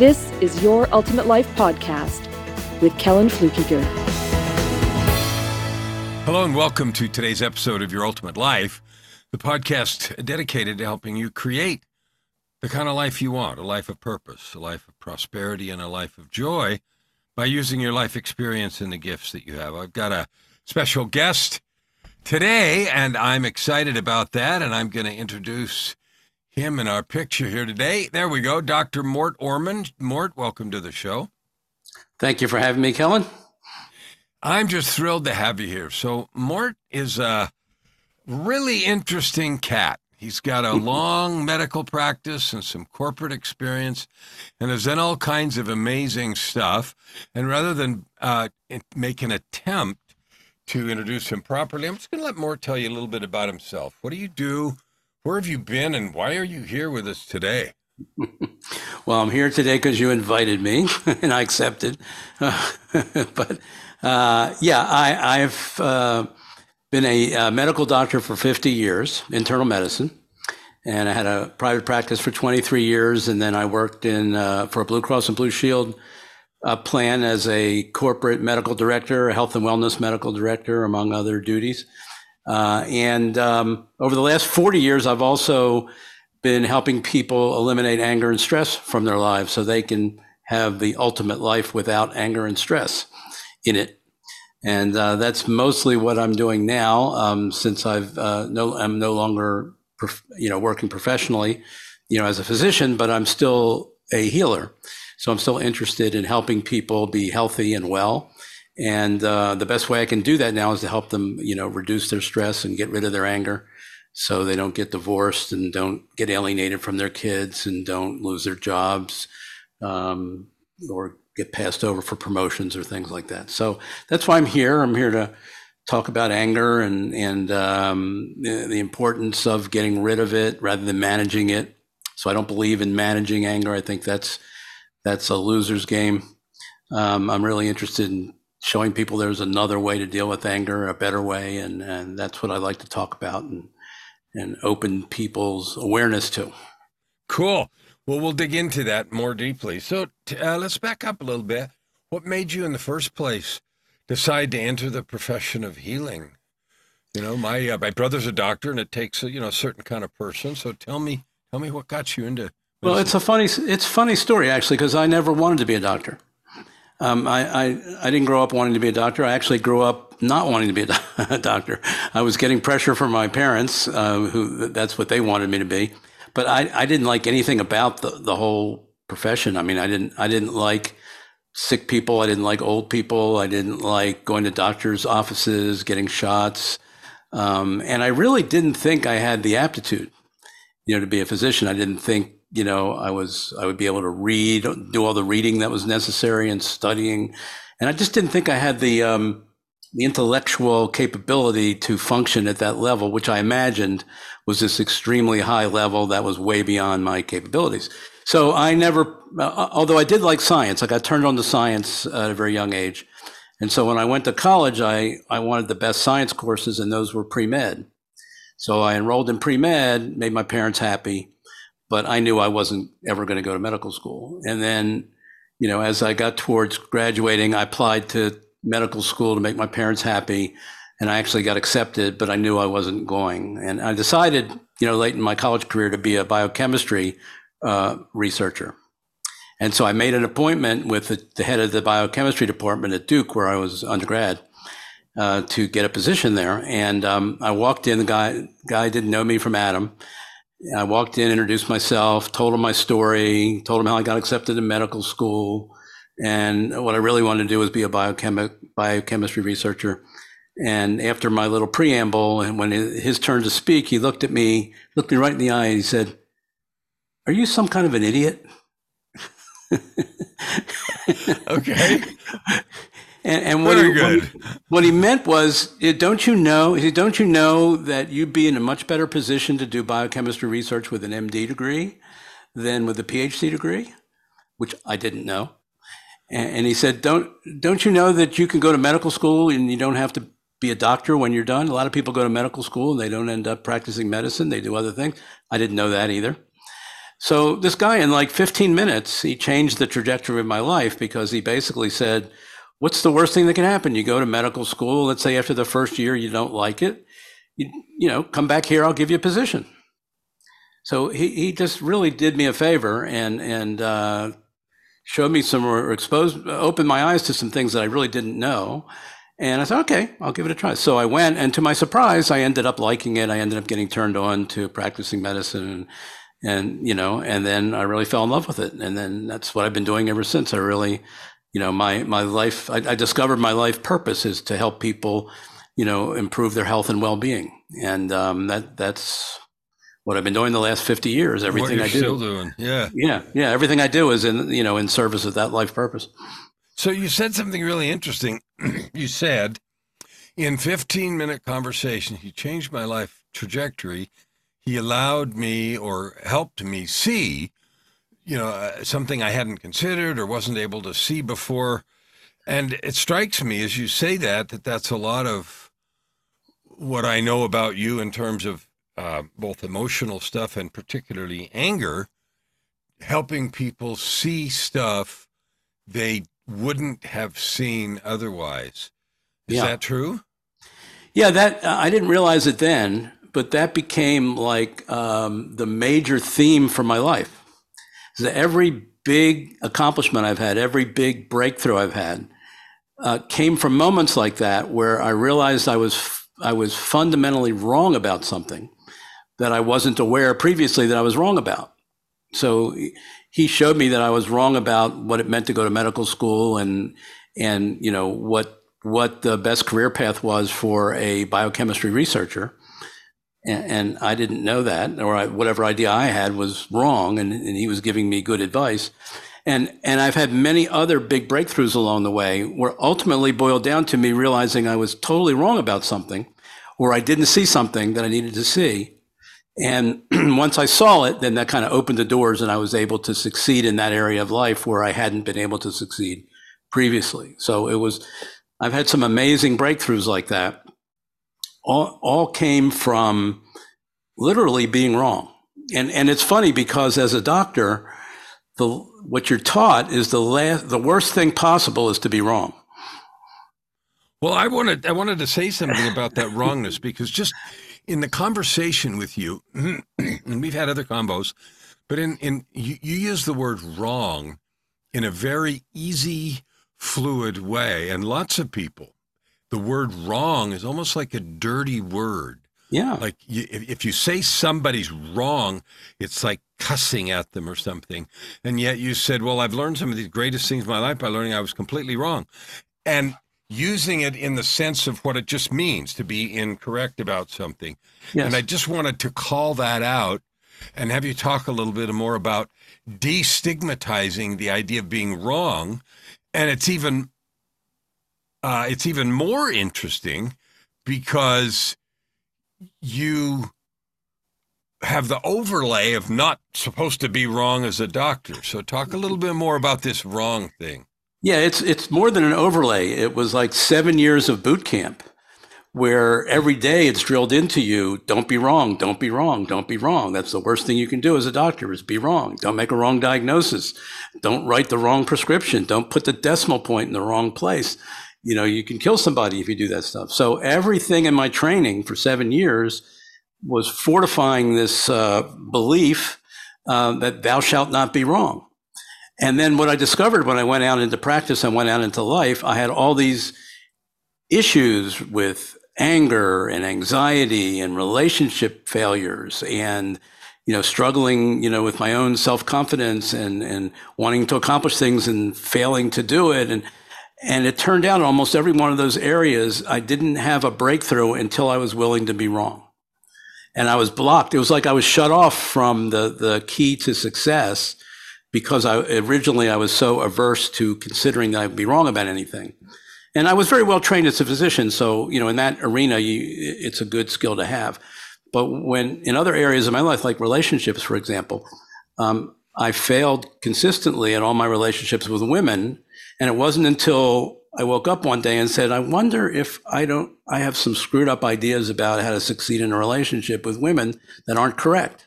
this is Your Ultimate Life Podcast with Kellan Fluckiger. Hello and welcome to today's episode of Your Ultimate Life, the podcast dedicated to helping you create the kind of life you want a life of purpose, a life of prosperity, and a life of joy by using your life experience and the gifts that you have. I've got a special guest today, and I'm excited about that. And I'm going to introduce him in our picture here today. There we go, Dr. Mort Orman. Mort, welcome to the show. Thank you for having me, Kellan. I'm just thrilled to have you here. So, Mort is a really interesting cat. He's got a long medical practice and some corporate experience and has done all kinds of amazing stuff. And rather than uh, make an attempt to introduce him properly, I'm just going to let Mort tell you a little bit about himself. What do you do? Where have you been? And why are you here with us today? well, I'm here today because you invited me and I accepted. Uh, but uh, yeah, I, have uh, been a, a, medical doctor for 50 years, internal medicine, and I had a private practice for 23 years, and then I worked in uh, for Blue Cross and Blue Shield uh, plan as a corporate medical director, a health and wellness medical director, among other duties. Uh, and um, over the last 40 years, I've also been helping people eliminate anger and stress from their lives so they can have the ultimate life without anger and stress in it. And uh, that's mostly what I'm doing now, um, since I've uh, no, I'm no longer, you know, working professionally, you know, as a physician, but I'm still a healer. So I'm still interested in helping people be healthy and well. And uh, the best way I can do that now is to help them, you know, reduce their stress and get rid of their anger, so they don't get divorced and don't get alienated from their kids and don't lose their jobs, um, or get passed over for promotions or things like that. So that's why I'm here. I'm here to talk about anger and and um, the, importance of getting rid of it rather than managing it. So I don't believe in managing anger. I think that's that's a loser's game. Um, I'm really interested in showing people there's another way to deal with anger, a better way, and and that's what I like to talk about and and open people's awareness to. Cool. Well, we'll dig into that more deeply. So uh, let's back up a little bit. What made you, in the first place, decide to enter the profession of healing? You know, my uh, my brother's a doctor, and it takes a, you know a certain kind of person. So tell me, tell me what got you into. Medicine? Well, it's a funny it's funny story actually because I never wanted to be a doctor. Um, I, I, I didn't grow up wanting to be a doctor. I actually grew up not wanting to be a, do- a doctor. I was getting pressure from my parents, uh, who that's what they wanted me to be but I, I didn't like anything about the, the whole profession. I mean, I didn't I didn't like sick people. I didn't like old people. I didn't like going to doctors' offices, getting shots, um, and I really didn't think I had the aptitude, you know, to be a physician. I didn't think you know I was I would be able to read, do all the reading that was necessary and studying, and I just didn't think I had the um, the intellectual capability to function at that level, which I imagined was this extremely high level that was way beyond my capabilities. So I never, uh, although I did like science, like I got turned on to science at a very young age. And so when I went to college, I, I wanted the best science courses, and those were pre med. So I enrolled in pre med, made my parents happy, but I knew I wasn't ever going to go to medical school. And then, you know, as I got towards graduating, I applied to medical school to make my parents happy. And I actually got accepted, but I knew I wasn't going. And I decided, you know, late in my college career to be a biochemistry uh, researcher. And so I made an appointment with the, the, head of the biochemistry department at Duke, where I was undergrad, uh, to get a position there. And um, I walked in. The guy guy didn't know me from Adam. I walked in, introduced myself, told him my story, told him how I got accepted to medical school, and what I really wanted to do was be a biochemi- biochemistry researcher. And after my little preamble, and when his turn to speak, he looked at me, looked me right in the eye, and he said, "Are you some kind of an idiot?" okay. And, and what, he, what, good. he, what he meant was, don't you know? Don't you know that you'd be in a much better position to do biochemistry research with an MD degree than with a PhD degree, which I didn't know. And, and he said, don't don't you know that you can go to medical school and you don't have to be a doctor when you're done? A lot of people go to medical school and they don't end up practicing medicine. They do other things. I didn't know that either. So this guy, in like 15 minutes, he changed the trajectory of my life because he basically said what's the worst thing that can happen? You go to medical school, let's say after the first year you don't like it, you, you know, come back here, I'll give you a position. So he, he just really did me a favor and, and uh, showed me some, or exposed, opened my eyes to some things that I really didn't know. And I said, okay, I'll give it a try. So I went, and to my surprise, I ended up liking it. I ended up getting turned on to practicing medicine, and, and you know, and then I really fell in love with it. And then that's what I've been doing ever since. I really you know my my life I, I, discovered my life purpose is to help people you know improve their health and well-being. And um, that that's what I've been doing the last 50 years everything I do. still doing yeah. Yeah yeah everything I do is in you know in service of that life purpose. So you said something really interesting. You said in 15 minute conversation he changed my life trajectory. He allowed me or helped me see you know, uh, something I hadn't considered or wasn't able to see before. And it strikes me as you say that, that that's a lot of what I know about you in terms of uh, both emotional stuff and particularly anger, helping people see stuff they wouldn't have seen otherwise. Is yeah. that true? Yeah, that uh, I didn't realize it then, but that became like um, the major theme for my life every big accomplishment I've had, every big breakthrough I've had, uh, came from moments like that where I realized I was I was fundamentally wrong about something that I wasn't aware previously that I was wrong about. So he showed me that I was wrong about what it meant to go to medical school and and you know what what the best career path was for a biochemistry researcher and, I didn't know that, or I, whatever idea I had was wrong, and, and he was giving me good advice. And, and I've had many other big breakthroughs along the way where ultimately boiled down to me realizing I was totally wrong about something or I didn't see something that I needed to see. And once I saw it, then that kind of opened the doors and I was able to succeed in that area of life where I hadn't been able to succeed previously. So it was, I've had some amazing breakthroughs like that all, all came from literally being wrong. And, and it's funny because as a doctor, the, what you're taught is the last, the worst thing possible is to be wrong. Well, I wanted I wanted to say something about that wrongness because just in the conversation with you, and we've had other combos, but in in you, you use the word wrong in a very easy, fluid way, and lots of people the word wrong is almost like a dirty word. Yeah. Like you, if you say somebody's wrong, it's like cussing at them or something. And yet you said, well, I've learned some of the greatest things in my life by learning I was completely wrong. And using it in the sense of what it just means to be incorrect about something. Yes. And I just wanted to call that out and have you talk a little bit more about destigmatizing the idea of being wrong. And it's even uh, it's even more interesting because you have the overlay of not supposed to be wrong as a doctor. So talk a little bit more about this wrong thing. Yeah, it's it's more than an overlay. It was like 7 years of boot camp where every day it's drilled into you, don't be wrong, don't be wrong, don't be wrong. That's the worst thing you can do as a doctor is be wrong. Don't make a wrong diagnosis. Don't write the wrong prescription. Don't put the decimal point in the wrong place you know, you can kill somebody if you do that stuff. So everything in my training for seven years was fortifying this uh, belief uh, that thou shalt not be wrong. And then what I discovered when I went out into practice and went out into life, I had all these issues with anger and anxiety and relationship failures and you know struggling you know with my own self-confidence and and wanting to accomplish things and failing to do it and and it turned out almost every one of those areas, I didn't have a breakthrough until I was willing to be wrong. And I was blocked. It was like I was shut off from the, the key to success because I originally I was so averse to considering that I'd be wrong about anything. And I was very well trained as a physician, so you know in that arena, you, it's a good skill to have. But when in other areas of my life, like relationships, for example, um, I failed consistently in all my relationships with women, and it wasn't until I woke up one day and said, "I wonder if I don't I have some screwed up ideas about how to succeed in a relationship with women that aren't correct."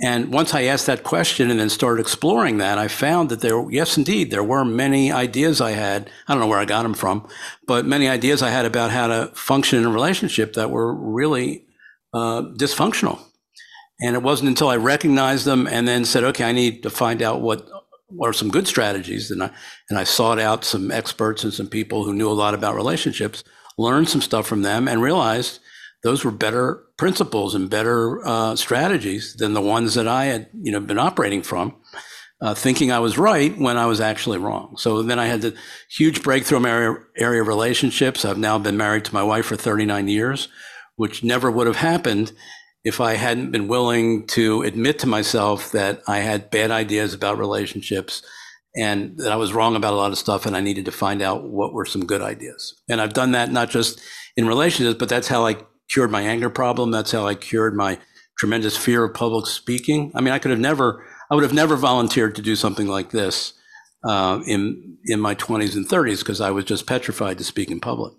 And once I asked that question and then started exploring that, I found that there, yes, indeed, there were many ideas I had. I don't know where I got them from, but many ideas I had about how to function in a relationship that were really uh, dysfunctional. And it wasn't until I recognized them and then said, okay, I need to find out what, are some good strategies. And I, and I sought out some experts and some people who knew a lot about relationships, learned some stuff from them, and realized those were better principles and better uh, strategies than the ones that I had, you know, been operating from, uh, thinking I was right when I was actually wrong. So then I had the huge breakthrough area, area of relationships. I've now been married to my wife for 39 years, which never would have happened if I hadn't been willing to admit to myself that I had bad ideas about relationships and that I was wrong about a lot of stuff and I needed to find out what were some good ideas. And I've done that not just in relationships, but that's how I cured my anger problem. That's how I cured my tremendous fear of public speaking. I mean, I could have never, I would have never volunteered to do something like this uh, in in my 20s and 30s because I was just petrified to speak in public.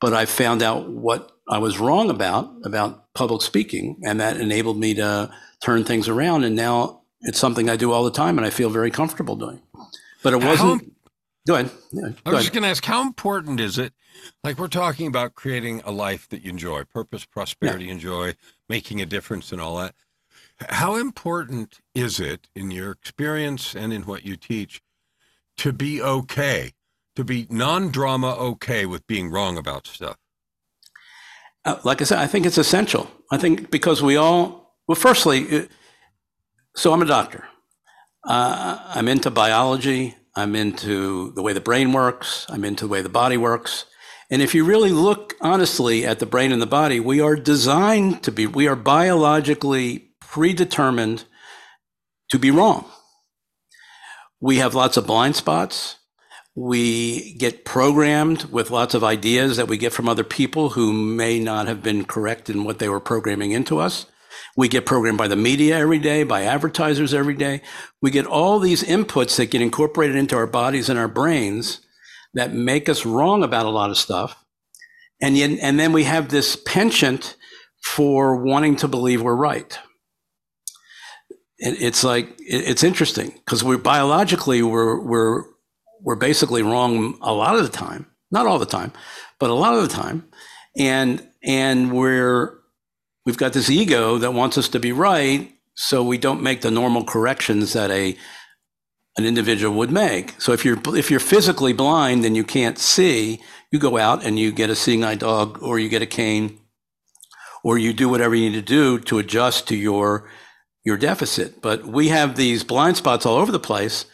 But I found out what I was wrong about about public speaking, and that enabled me to turn things around. And now it's something I do all the time, and I feel very comfortable doing. But it wasn't. How, go ahead. Yeah, go I was ahead. just going to ask, how important is it like we're talking about creating a life that you enjoy, purpose, prosperity, yeah. enjoy, making a difference, and all that. How important is it in your experience and in what you teach to be okay, to be non drama okay with being wrong about stuff? Uh, like I said, I think it's essential. I think because we all, well, firstly, uh, so I'm a doctor. Uh, I'm into biology. I'm into the way the brain works. I'm into the way the body works. And if you really look honestly at the brain and the body, we are designed to be, we are biologically predetermined to be wrong. We have lots of blind spots. We get programmed with lots of ideas that we get from other people who may not have been correct in what they were programming into us. We get programmed by the media every day, by advertisers every day. We get all these inputs that get incorporated into our bodies and our brains that make us wrong about a lot of stuff. And yet, and then we have this penchant for wanting to believe we're right. it's like it's interesting because we're biologically we're we're we're basically wrong a lot of the time, not all the time, but a lot of the time, and and we're we've got this ego that wants us to be right, so we don't make the normal corrections that a an individual would make. So if you're if you're physically blind and you can't see, you go out and you get a seeing eye dog or you get a cane or you do whatever you need to do to adjust to your your deficit. But we have these blind spots all over the place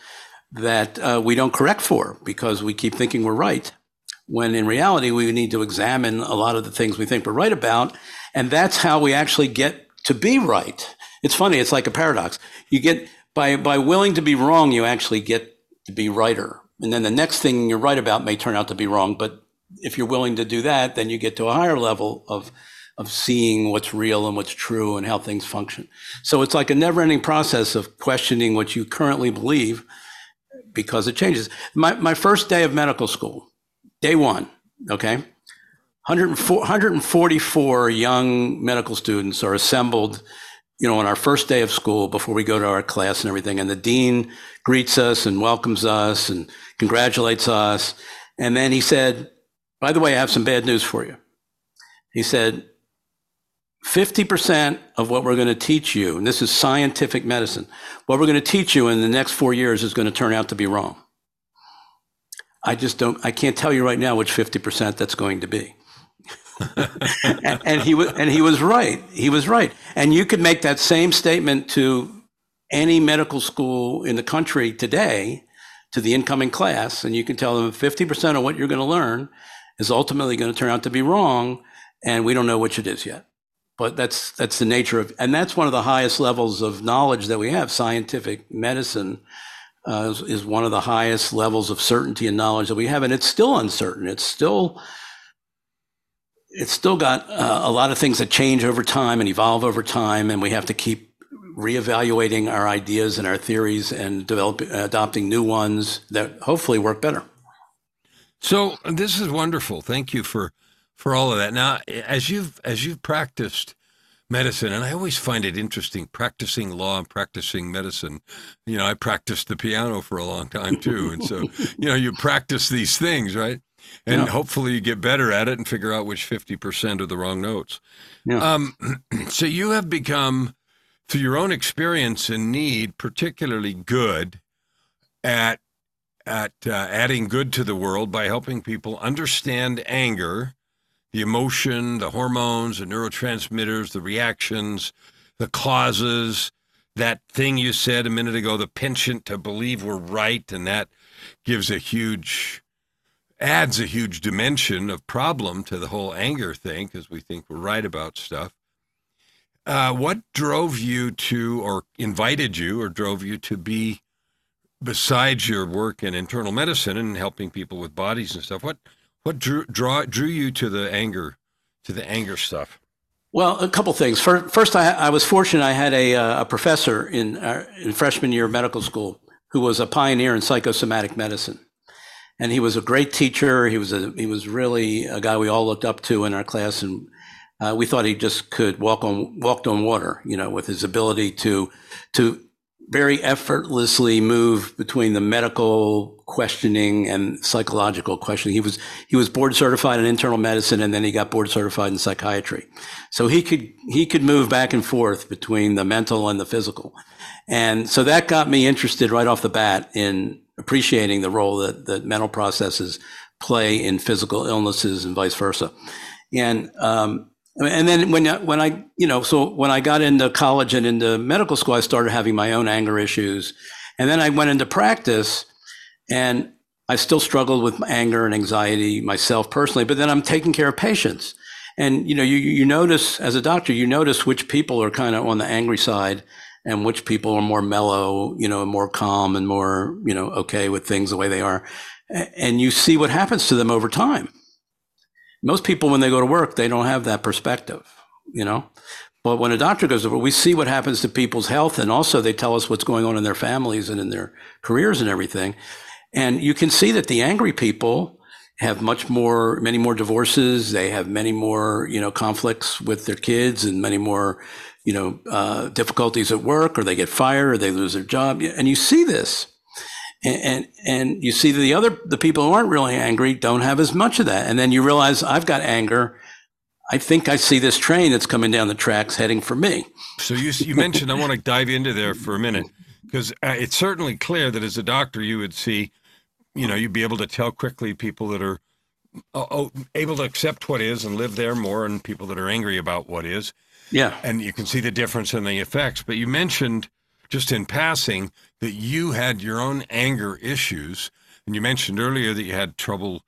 that uh, we don't correct for because we keep thinking we're right. When in reality, we need to examine a lot of the things we think we're right about. And that's how we actually get to be right. It's funny, it's like a paradox. You get by by willing to be wrong, you actually get to be righter. And then the next thing you're right about may turn out to be wrong. But if you're willing to do that, then you get to a higher level of of seeing what's real and what's true and how things function. So it's like a never-ending process of questioning what you currently believe because it changes. My my first day of medical school, day one, okay. 144 young medical students are assembled you know, on our first day of school before we go to our class and everything. And the dean greets us and welcomes us and congratulates us. And then he said, by the way, I have some bad news for you. He said, 50% of what we're going to teach you, and this is scientific medicine, what we're going to teach you in the next four years is going to turn out to be wrong. I just don't, I can't tell you right now which 50% that's going to be and, and, he was and he was right. He was right. And you could make that same statement to any medical school in the country today to the incoming class, and you can tell them 50% of what you're going to learn is ultimately going to turn out to be wrong, and we don't know which it is yet. But that's that's the nature of, and that's one of the highest levels of knowledge that we have. Scientific medicine uh, is, is one of the highest levels of certainty and knowledge that we have, and it's still uncertain. It's still it's still got uh, a lot of things that change over time and evolve over time, and we have to keep reevaluating our ideas and our theories and develop, adopting new ones that hopefully work better. So this is wonderful. Thank you for for all of that. Now, as you've as you've practiced medicine, and I always find it interesting practicing law and practicing medicine. You know, I practiced the piano for a long time too, and so you know, you practice these things, right? And yeah. hopefully, you get better at it and figure out which fifty percent are the wrong notes. Yeah. Um, so you have become, through your own experience and need, particularly good at at uh, adding good to the world by helping people understand anger, the emotion, the hormones, the neurotransmitters, the reactions, the causes, that thing you said a minute ago, the penchant to believe we're right, and that gives a huge adds a huge dimension of problem to the whole anger thing because we think we're right about stuff. Uh, what drove you to, or invited you, or drove you to be besides your work in internal medicine and helping people with bodies and stuff, what what drew draw drew you to the anger to the anger stuff? Well, a couple things. First, I, I was fortunate. I had a, uh, a professor in uh, in freshman year of medical school who was a pioneer in psychosomatic medicine, and he was a great teacher. He was a he was really a guy we all looked up to in our class, and uh, we thought he just could walk on walked on water. You know, with his ability to to very effortlessly move between the medical questioning and psychological questioning. He was he was board certified in internal medicine and then he got board certified in psychiatry. So he could he could move back and forth between the mental and the physical. And so that got me interested right off the bat in appreciating the role that, that mental processes play in physical illnesses and vice versa. And um, and then when when I you know so when I got into college and into medical school, I started having my own anger issues, and then I went into practice, and I still struggled with anger and anxiety myself personally. But then I'm taking care of patients, and you know you you notice as a doctor you notice which people are kind of on the angry side, and which people are more mellow, you know, more calm and more you know okay with things the way they are, and you see what happens to them over time most people, when they go to work, they don't have that perspective, you know? But when a doctor goes over, we see what happens to people's health, and also they tell us what's going on in their families and in their careers and everything. And you can see that the angry people have much more, many more divorces. They have many more, you know, conflicts with their kids and many more, you know, uh, difficulties at work, or they get fired, or they lose their job. And you see this. And, and, and you see that the other the people who aren't really angry don't have as much of that. And then you realize i've got anger. I think i see this train that's coming down the tracks heading for me. So you, you mentioned i want to dive into there for a minute because uh, it's certainly clear that as a doctor you would see you know you'd be able to tell quickly people that are uh, able to accept what is and live there more and people that are angry about what is yeah and you can see the difference in the effects but you mentioned just in passing that you had your own anger issues. And you mentioned earlier that you had trouble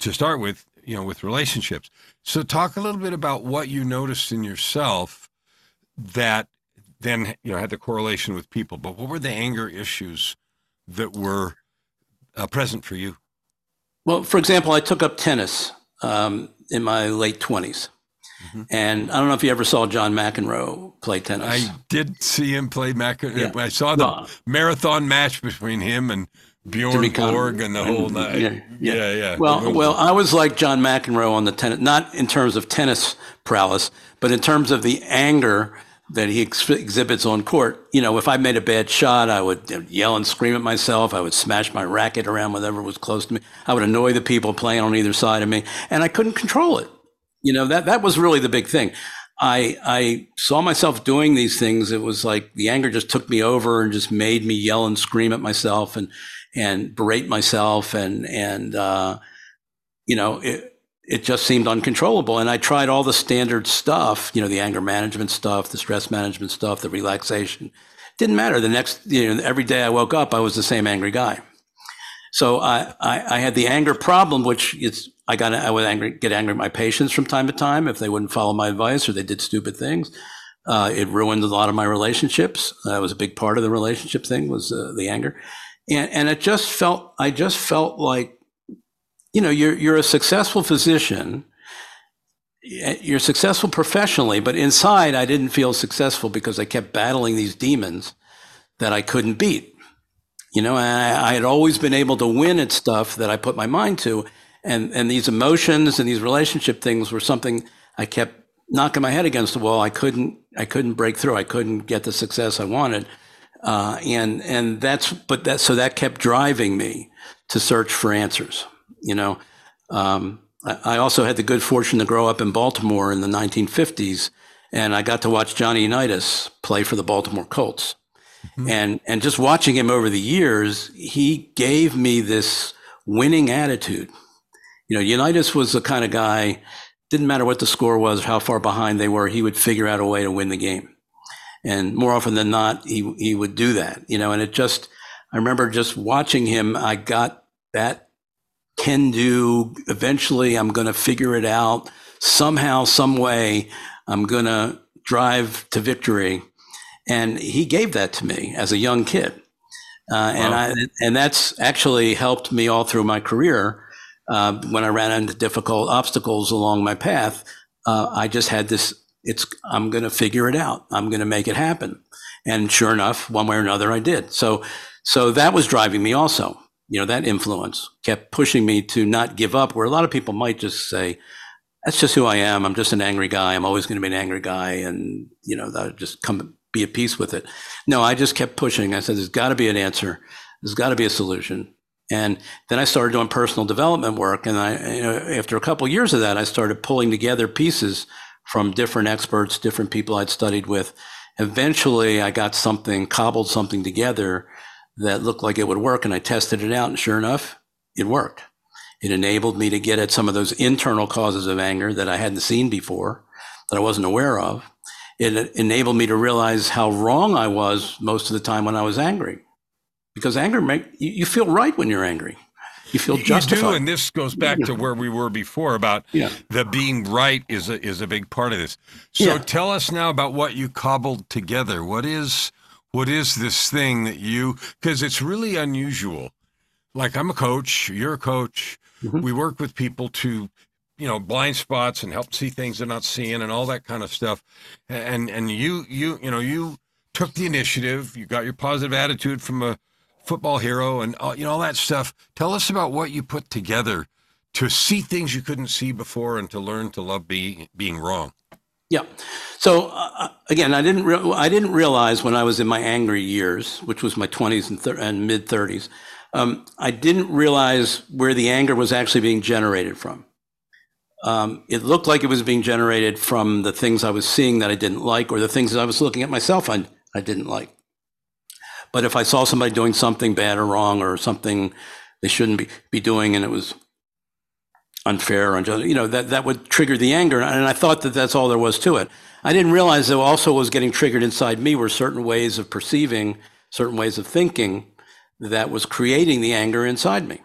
to start with, you know, with relationships. So talk a little bit about what you noticed in yourself that then, you know, had the correlation with people. But what were the anger issues that were uh, present for you? Well, for example, I took up tennis um, in my late 20s. Mm-hmm. And I don't know if you ever saw John McEnroe play tennis. I did see him play McEnroe. Yeah. I saw the no. marathon match between him and Bjorn Borg and the whole night. Yeah, yeah, yeah. yeah. Well, well, I was like John McEnroe on the tennis, not in terms of tennis prowess, but in terms of the anger that he ex- exhibits on court. You know, if I made a bad shot, I would yell and scream at myself. I would smash my racket around whatever was close to me. I would annoy the people playing on either side of me, and I couldn't control it. You know, that, that was really the big thing. I, I saw myself doing these things. It was like the anger just took me over and just made me yell and scream at myself and, and berate myself. And, and, uh, you know, it, it just seemed uncontrollable. And I tried all the standard stuff, you know, the anger management stuff, the stress management stuff, the relaxation. Didn't matter. The next, you know, every day I woke up, I was the same angry guy. So I, I, I had the anger problem, which is I got I would angry, get angry at my patients from time to time if they wouldn't follow my advice or they did stupid things. Uh, it ruined a lot of my relationships. That was a big part of the relationship thing was uh, the anger, and and it just felt I just felt like, you know, you're you're a successful physician, you're successful professionally, but inside I didn't feel successful because I kept battling these demons that I couldn't beat. You know, I, I had always been able to win at stuff that I put my mind to, and and these emotions and these relationship things were something I kept knocking my head against the wall. I couldn't I couldn't break through. I couldn't get the success I wanted, uh, and and that's but that so that kept driving me to search for answers. You know, um, I, I also had the good fortune to grow up in Baltimore in the 1950s, and I got to watch Johnny Unitas play for the Baltimore Colts. Mm-hmm. And and just watching him over the years, he gave me this winning attitude you know, Unitas was the kind of guy, didn't matter what the score was, how far behind they were, he would figure out a way to win the game. And more often than not, he, he would do that, you know, and it just, I remember just watching him, I got that can do. Eventually, I'm going to figure it out somehow, some way. I'm going to drive to victory. And he gave that to me as a young kid. Uh, wow. and I, and that's actually helped me all through my career uh, when I ran into difficult obstacles along my path, uh, I just had this. It's I'm going to figure it out. I'm going to make it happen. And sure enough, one way or another, I did. So, so that was driving me also. You know, that influence kept pushing me to not give up. Where a lot of people might just say, "That's just who I am. I'm just an angry guy. I'm always going to be an angry guy," and you know, that just come be at peace with it. No, I just kept pushing. I said, "There's got to be an answer. There's got to be a solution." And then I started doing personal development work. And I, you know, after a couple of years of that, I started pulling together pieces from different experts, different people I'd studied with. Eventually, I got something, cobbled something together that looked like it would work. And I tested it out. And sure enough, it worked. It enabled me to get at some of those internal causes of anger that I hadn't seen before, that I wasn't aware of. It enabled me to realize how wrong I was most of the time when I was angry because anger make you, feel right when you're angry. You feel justified. You do, and this goes back to where we were before about yeah. the being right is a, is a big part of this. So yeah. tell us now about what you cobbled together. What is what is this thing that you because it's really unusual. Like I'm a coach, you're a coach. Mm-hmm. We work with people to you know blind spots and help see things they're not seeing and all that kind of stuff. And and you you you know you took the initiative. You got your positive attitude from a football hero and uh, you know all that stuff. Tell us about what you put together to see things you couldn't see before and to learn to love being being wrong. Yeah. So uh, uh, again, I didn't re- I didn't realize when I was in my angry years, which was my 20s and, thir- and mid 30s, um, I didn't realize where the anger was actually being generated from. Um, it looked like it was being generated from the things I was seeing that I didn't like, or the things that I was looking at myself I, I didn't like. But if I saw somebody doing something bad or wrong or something they shouldn't be, be doing and it was unfair, unjust, you know, that, that would trigger the anger. And I thought that that's all there was to it. I didn't realize that also was getting triggered inside me were certain ways of perceiving, certain ways of thinking that was creating the anger inside me.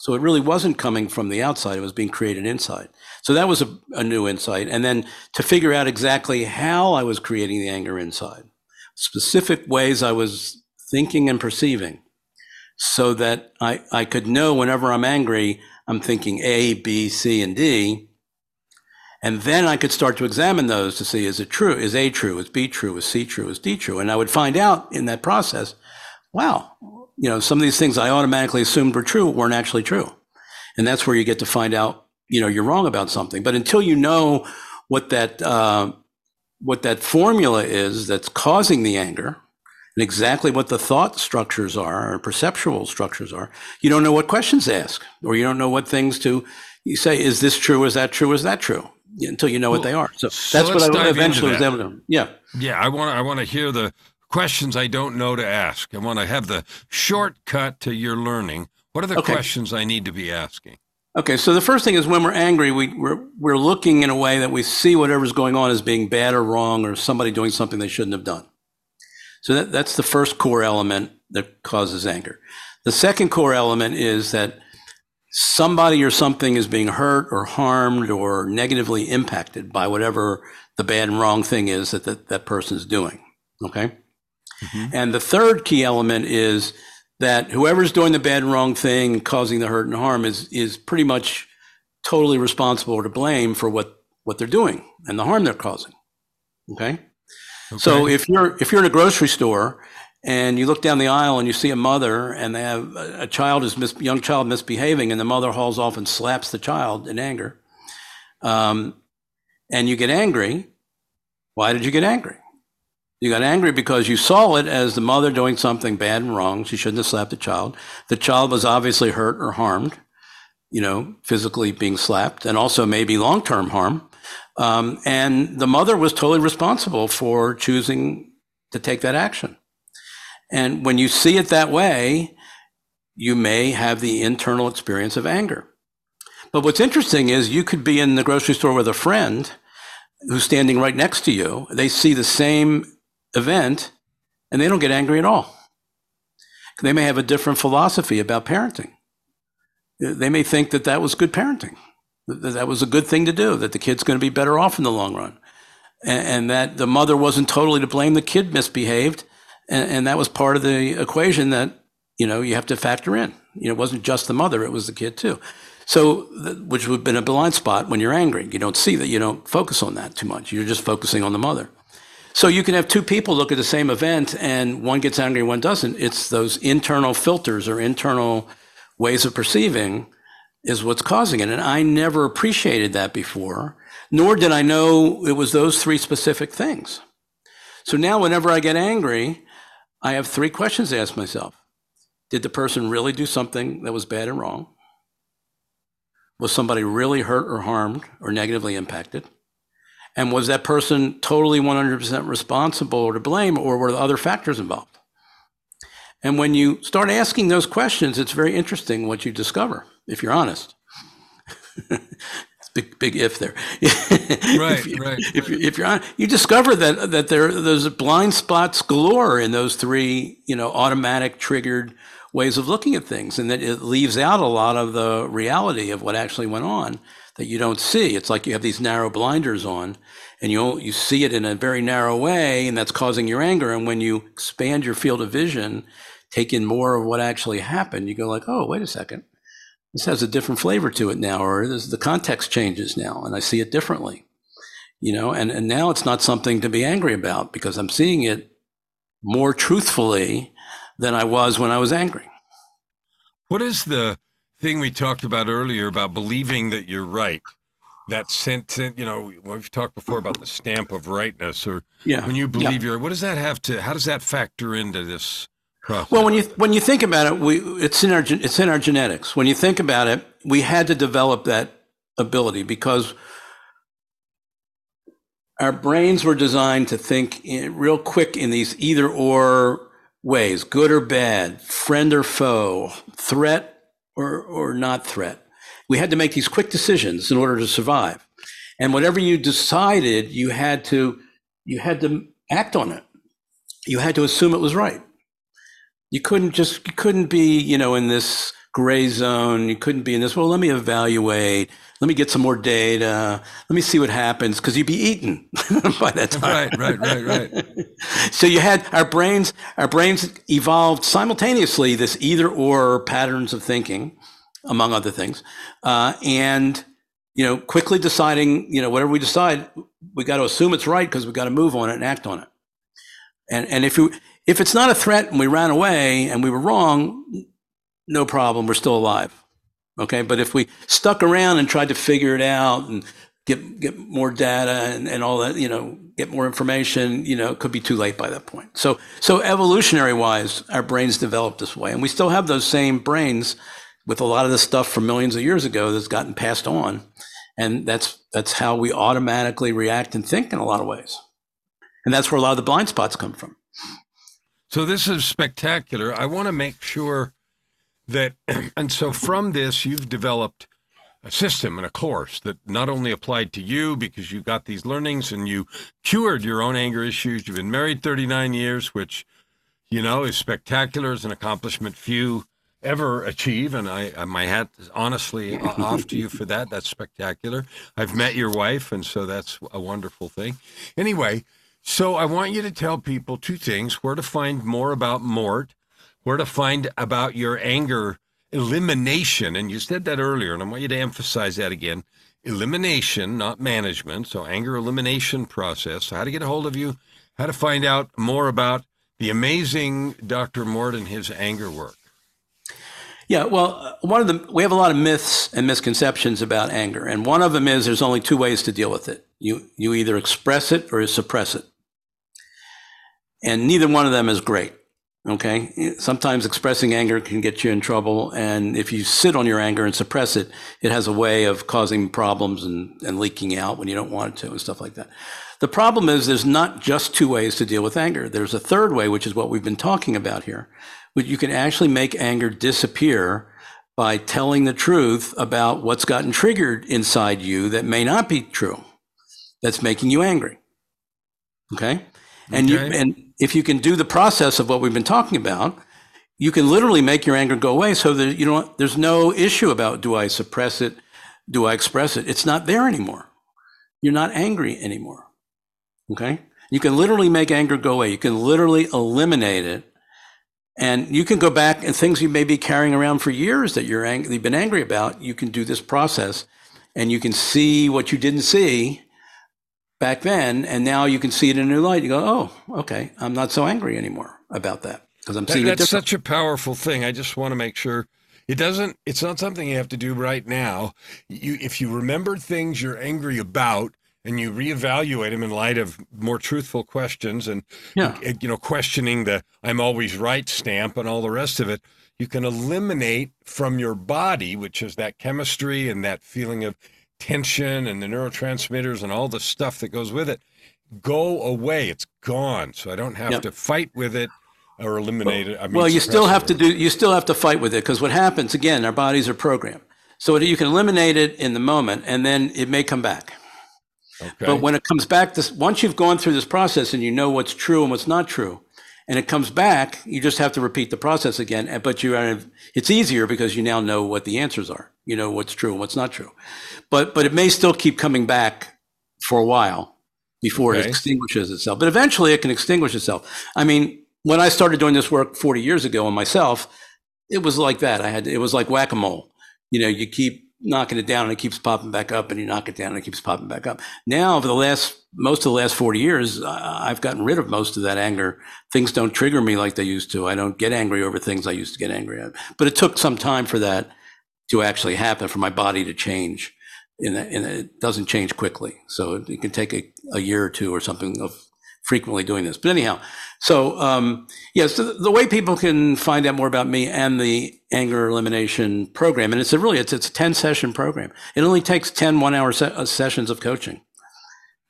So it really wasn't coming from the outside, it was being created inside. So that was a, a new insight. And then to figure out exactly how I was creating the anger inside, specific ways I was thinking and perceiving so that I, I could know whenever I'm angry, I'm thinking A, B, C, and D. And then I could start to examine those to see is it true? Is A true? Is B true? Is C true? Is D true? And I would find out in that process, wow, you know, some of these things I automatically assumed were true weren't actually true. And that's where you get to find out, you know, you're wrong about something. But until you know what that, uh, what that formula is that's causing the anger, and exactly what the thought structures are or perceptual structures are, you don't know what questions to ask, or you don't know what things to you say, is this true? Is that true? Is that true? Until you know what they are. So, so that's what I eventually was able to. Yeah. Yeah. I want I want to hear the questions I don't know to ask. I want to have the shortcut to your learning. What are the okay. questions I need to be asking? Okay, so the first thing is when we're angry, we, we're, we're looking in a way that we see whatever's going on as being bad or wrong or somebody doing something they shouldn't have done. So that, that's the first core element that causes anger. The second core element is that somebody or something is being hurt or harmed or negatively impacted by whatever the bad and wrong thing is that that, that person's doing. Okay. Mm-hmm. And the third key element is that whoever's doing the bad and wrong thing, causing the hurt and harm, is is pretty much totally responsible or to blame for what what they're doing and the harm they're causing. Okay? Okay. So if you're if you're in a grocery store and you look down the aisle and you see a mother and they have a child is mis- young child misbehaving and the mother hauls off and slaps the child in anger um, and you get angry why did you get angry? You got angry because you saw it as the mother doing something bad and wrong. She shouldn't have slapped the child. The child was obviously hurt or harmed you know physically being slapped and also maybe long-term harm um, and the mother was totally responsible for choosing to take that action and when you see it that way, you may have the internal experience of anger. But what's interesting is you could be in the grocery store with a friend who's standing right next to you. They see the same event and they don't get angry at all. They may have a different philosophy about parenting. They may think that that was good parenting, that that was a good thing to do, that the kid's going to be better off in the long run, and, that the mother wasn't totally to blame, the kid misbehaved, and, and that was part of the equation that you know you have to factor in. You know, it wasn't just the mother; it was the kid too. So, which would have been a blind spot when you're angry. You don't see that. You don't focus on that too much. You're just focusing on the mother. So you can have two people look at the same event and one gets angry, one doesn't. It's those internal filters or internal ways of perceiving is what's causing it. And I never appreciated that before, nor did I know it was those three specific things. So now whenever I get angry, I have three questions to ask myself. Did the person really do something that was bad and wrong? Was somebody really hurt or harmed or negatively impacted? And was that person totally 100% responsible or to blame, or were other factors involved? And when you start asking those questions, it's very interesting what you discover, if you're honest. big big if there. right, if you, right. If, you, if you're on, you discover that that there there's blind spots galore in those three, you know, automatic triggered ways of looking at things, and that it leaves out a lot of the reality of what actually went on that you don't see. It's like you have these narrow blinders on, and you you see it in a very narrow way, and that's causing your anger. And when you expand your field of vision, take in more of what actually happened, you go like, oh, wait a second this has a different flavor to it now, or the context changes now, and I see it differently. You know, and, and now it's not something to be angry about because I'm seeing it more truthfully than I was when I was angry. What is the thing we talked about earlier about believing that you're right? That sense, you know, we've talked before about the stamp of rightness, or yeah. when you believe yeah. you're. What does that have to? How does that factor into this Process. Well, when you when you think about it, we it's in our it's in our genetics. When you think about it, we had to develop that ability because our brains were designed to think in, real quick in these either or ways, good or bad, friend or foe, threat or or not threat. We had to make these quick decisions in order to survive. And whatever you decided, you had to you had to act on it. You had to assume it was right. You couldn't just you couldn't be, you know, in this gray zone. You couldn't be in this, well, let me evaluate. Let me get some more data. Let me see what happens because you'd be eaten by that time. Right, right, right, right. so you had our brains, our brains evolved simultaneously this either or patterns of thinking, among other things. Uh, and, you know, quickly deciding, you know, whatever we decide, we got to assume it's right because we got to move on it and act on it. And, and if you, if it's not a threat and we ran away and we were wrong, no problem, we're still alive. Okay, but if we stuck around and tried to figure it out and get get more data and, and all that, you know, get more information, you know, it could be too late by that point. So so evolutionary wise, our brains developed this way. And we still have those same brains with a lot of the stuff from millions of years ago that's gotten passed on. And that's that's how we automatically react and think in a lot of ways. And that's where a lot of the blind spots come from. So this is spectacular. I want to make sure that, and so from this, you've developed a system and a course that not only applied to you because you got these learnings and you cured your own anger issues. You've been married 39 years, which, you know, is spectacular as an accomplishment few ever achieve. And I, uh, my hat is honestly off to you for that. That's spectacular. I've met your wife, and so that's a wonderful thing. Anyway, so I want you to tell people two things where to find more about Mort, where to find about your anger elimination. And you said that earlier, and I want you to emphasize that again elimination, not management. So, anger elimination process. How to get a hold of you, how to find out more about the amazing Dr. Mort and his anger work. Yeah, well, uh, one of the we have a lot of myths and misconceptions about anger, and one of them is there's only two ways to deal with it. You you either express it or you suppress it, and neither one of them is great. Okay, sometimes expressing anger can get you in trouble, and if you sit on your anger and suppress it, it has a way of causing problems and, and leaking out when you don't want it to, and stuff like that. The problem is there's not just two ways to deal with anger. There's a third way, which is what we've been talking about here but you can actually make anger disappear by telling the truth about what's gotten triggered inside you that may not be true, that's making you angry. Okay? And okay. you and if you can do the process of what we've been talking about, you can literally make your anger go away so that you know there's no issue about do I suppress it, do I express it? It's not there anymore. You're not angry anymore. Okay? You can literally make anger go away. You can literally eliminate it and you can go back and things you may be carrying around for years that you're ang- you've been angry about. You can do this process and you can see what you didn't see back then. And now you can see it in a new light. You go, oh, okay, I'm not so angry anymore about that because I'm seeing that, That's such a powerful thing. I just want to make sure it doesn't, it's not something you have to do right now. You, if you remember things you're angry about, and you reevaluate them in light of more truthful questions and yeah. you know questioning the i'm always right stamp and all the rest of it you can eliminate from your body which is that chemistry and that feeling of tension and the neurotransmitters and all the stuff that goes with it go away it's gone so i don't have yep. to fight with it or eliminate well, it I mean, well you still have to do you still have to fight with it because what happens again our bodies are programmed so you can eliminate it in the moment and then it may come back Okay. But when it comes back, this once you've gone through this process and you know what's true and what's not true, and it comes back, you just have to repeat the process again. But you are, it's easier because you now know what the answers are. You know what's true and what's not true. But but it may still keep coming back for a while before okay. it extinguishes itself. But eventually, it can extinguish itself. I mean, when I started doing this work 40 years ago on myself, it was like that. I had it was like whack a mole. You know, you keep knocking it down and it keeps popping back up and you knock it down and it keeps popping back up. Now, over the last, most of the last 40 years, I've gotten rid of most of that anger. Things don't trigger me like they used to. I don't get angry over things I used to get angry at. But it took some time for that to actually happen, for my body to change. And it doesn't change quickly. So it can take a, a year or two or something of frequently doing this. But anyhow, so um, yes, yeah, so the way people can find out more about me and the anger elimination program, and it's a really it's it's a ten session program. It only takes 10 one hour se- uh, sessions of coaching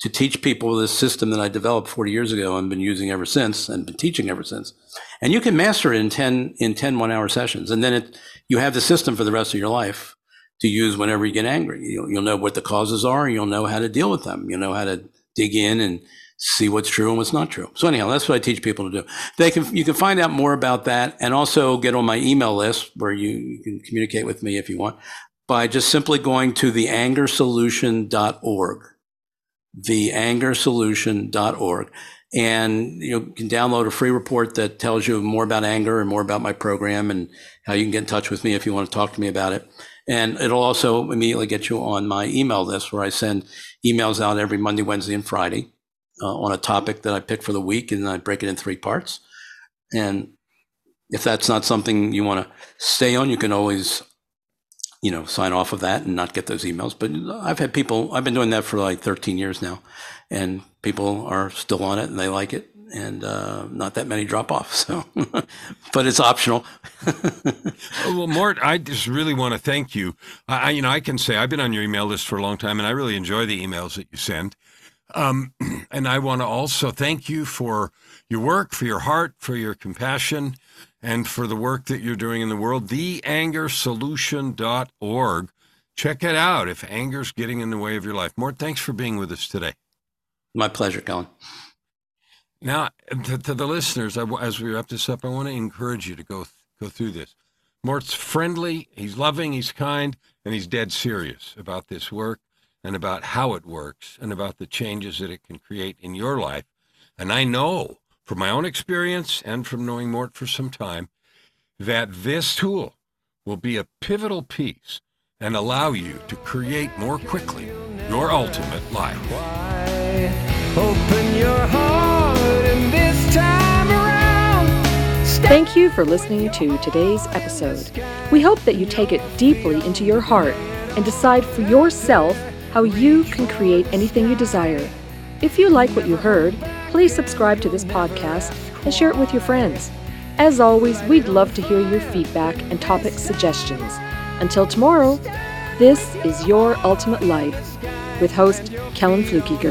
to teach people this system that I developed 40 years ago and been using ever since and been teaching ever since. And you can master it in 10 in 10 one hour sessions, and then it you have the system for the rest of your life to use whenever you get angry. You'll, you'll know what the causes are. You'll know how to deal with them. You'll know how to dig in and see what's true and what's not true. So anyhow, that's what I teach people to do. They can you can find out more about that and also get on my email list where you, you can communicate with me if you want by just simply going to theangersolution.org. Theangersolution.org. And you can download a free report that tells you more about anger and more about my program and how you can get in touch with me if you want to talk to me about it. And it'll also immediately get you on my email list where I send emails out every Monday, Wednesday, and Friday uh, on a topic that I pick for the week, and I break it in three parts. And if that's not something you want to stay on, you can always, you know, sign off of that and not get those emails. But I've had people, I've been doing that for like 13 years now, and people are still on it and they like it. And uh, not that many drop off, so, but it's optional. well, Mort, I just really want to thank you. I, you know, I can say I've been on your email list for a long time, and I really enjoy the emails that you send. Um, and I want to also thank you for your work, for your heart, for your compassion, and for the work that you're doing in the world. TheAngerSolution.org. Check it out if anger's getting in the way of your life. Mort, thanks for being with us today. My pleasure, Kellan. Now, to, to the listeners, I, as we wrap this up, I want to encourage you to go go through this. Mort's friendly, he's loving, he's kind, and he's dead serious about this work and about how it works and about the changes that it can create in your life. And I know from my own experience and from knowing Mort for some time that this tool will be a pivotal piece and allow you to create more quickly your ultimate life. Thank you for listening to today's episode. We hope that you take it deeply into your heart and decide for yourself how you can create anything you desire. If you like what you heard, please subscribe to this podcast and share it with your friends. As always, we'd love to hear your feedback and topic suggestions. Until tomorrow, this is Your Ultimate Life with host Kellan Fluckiger.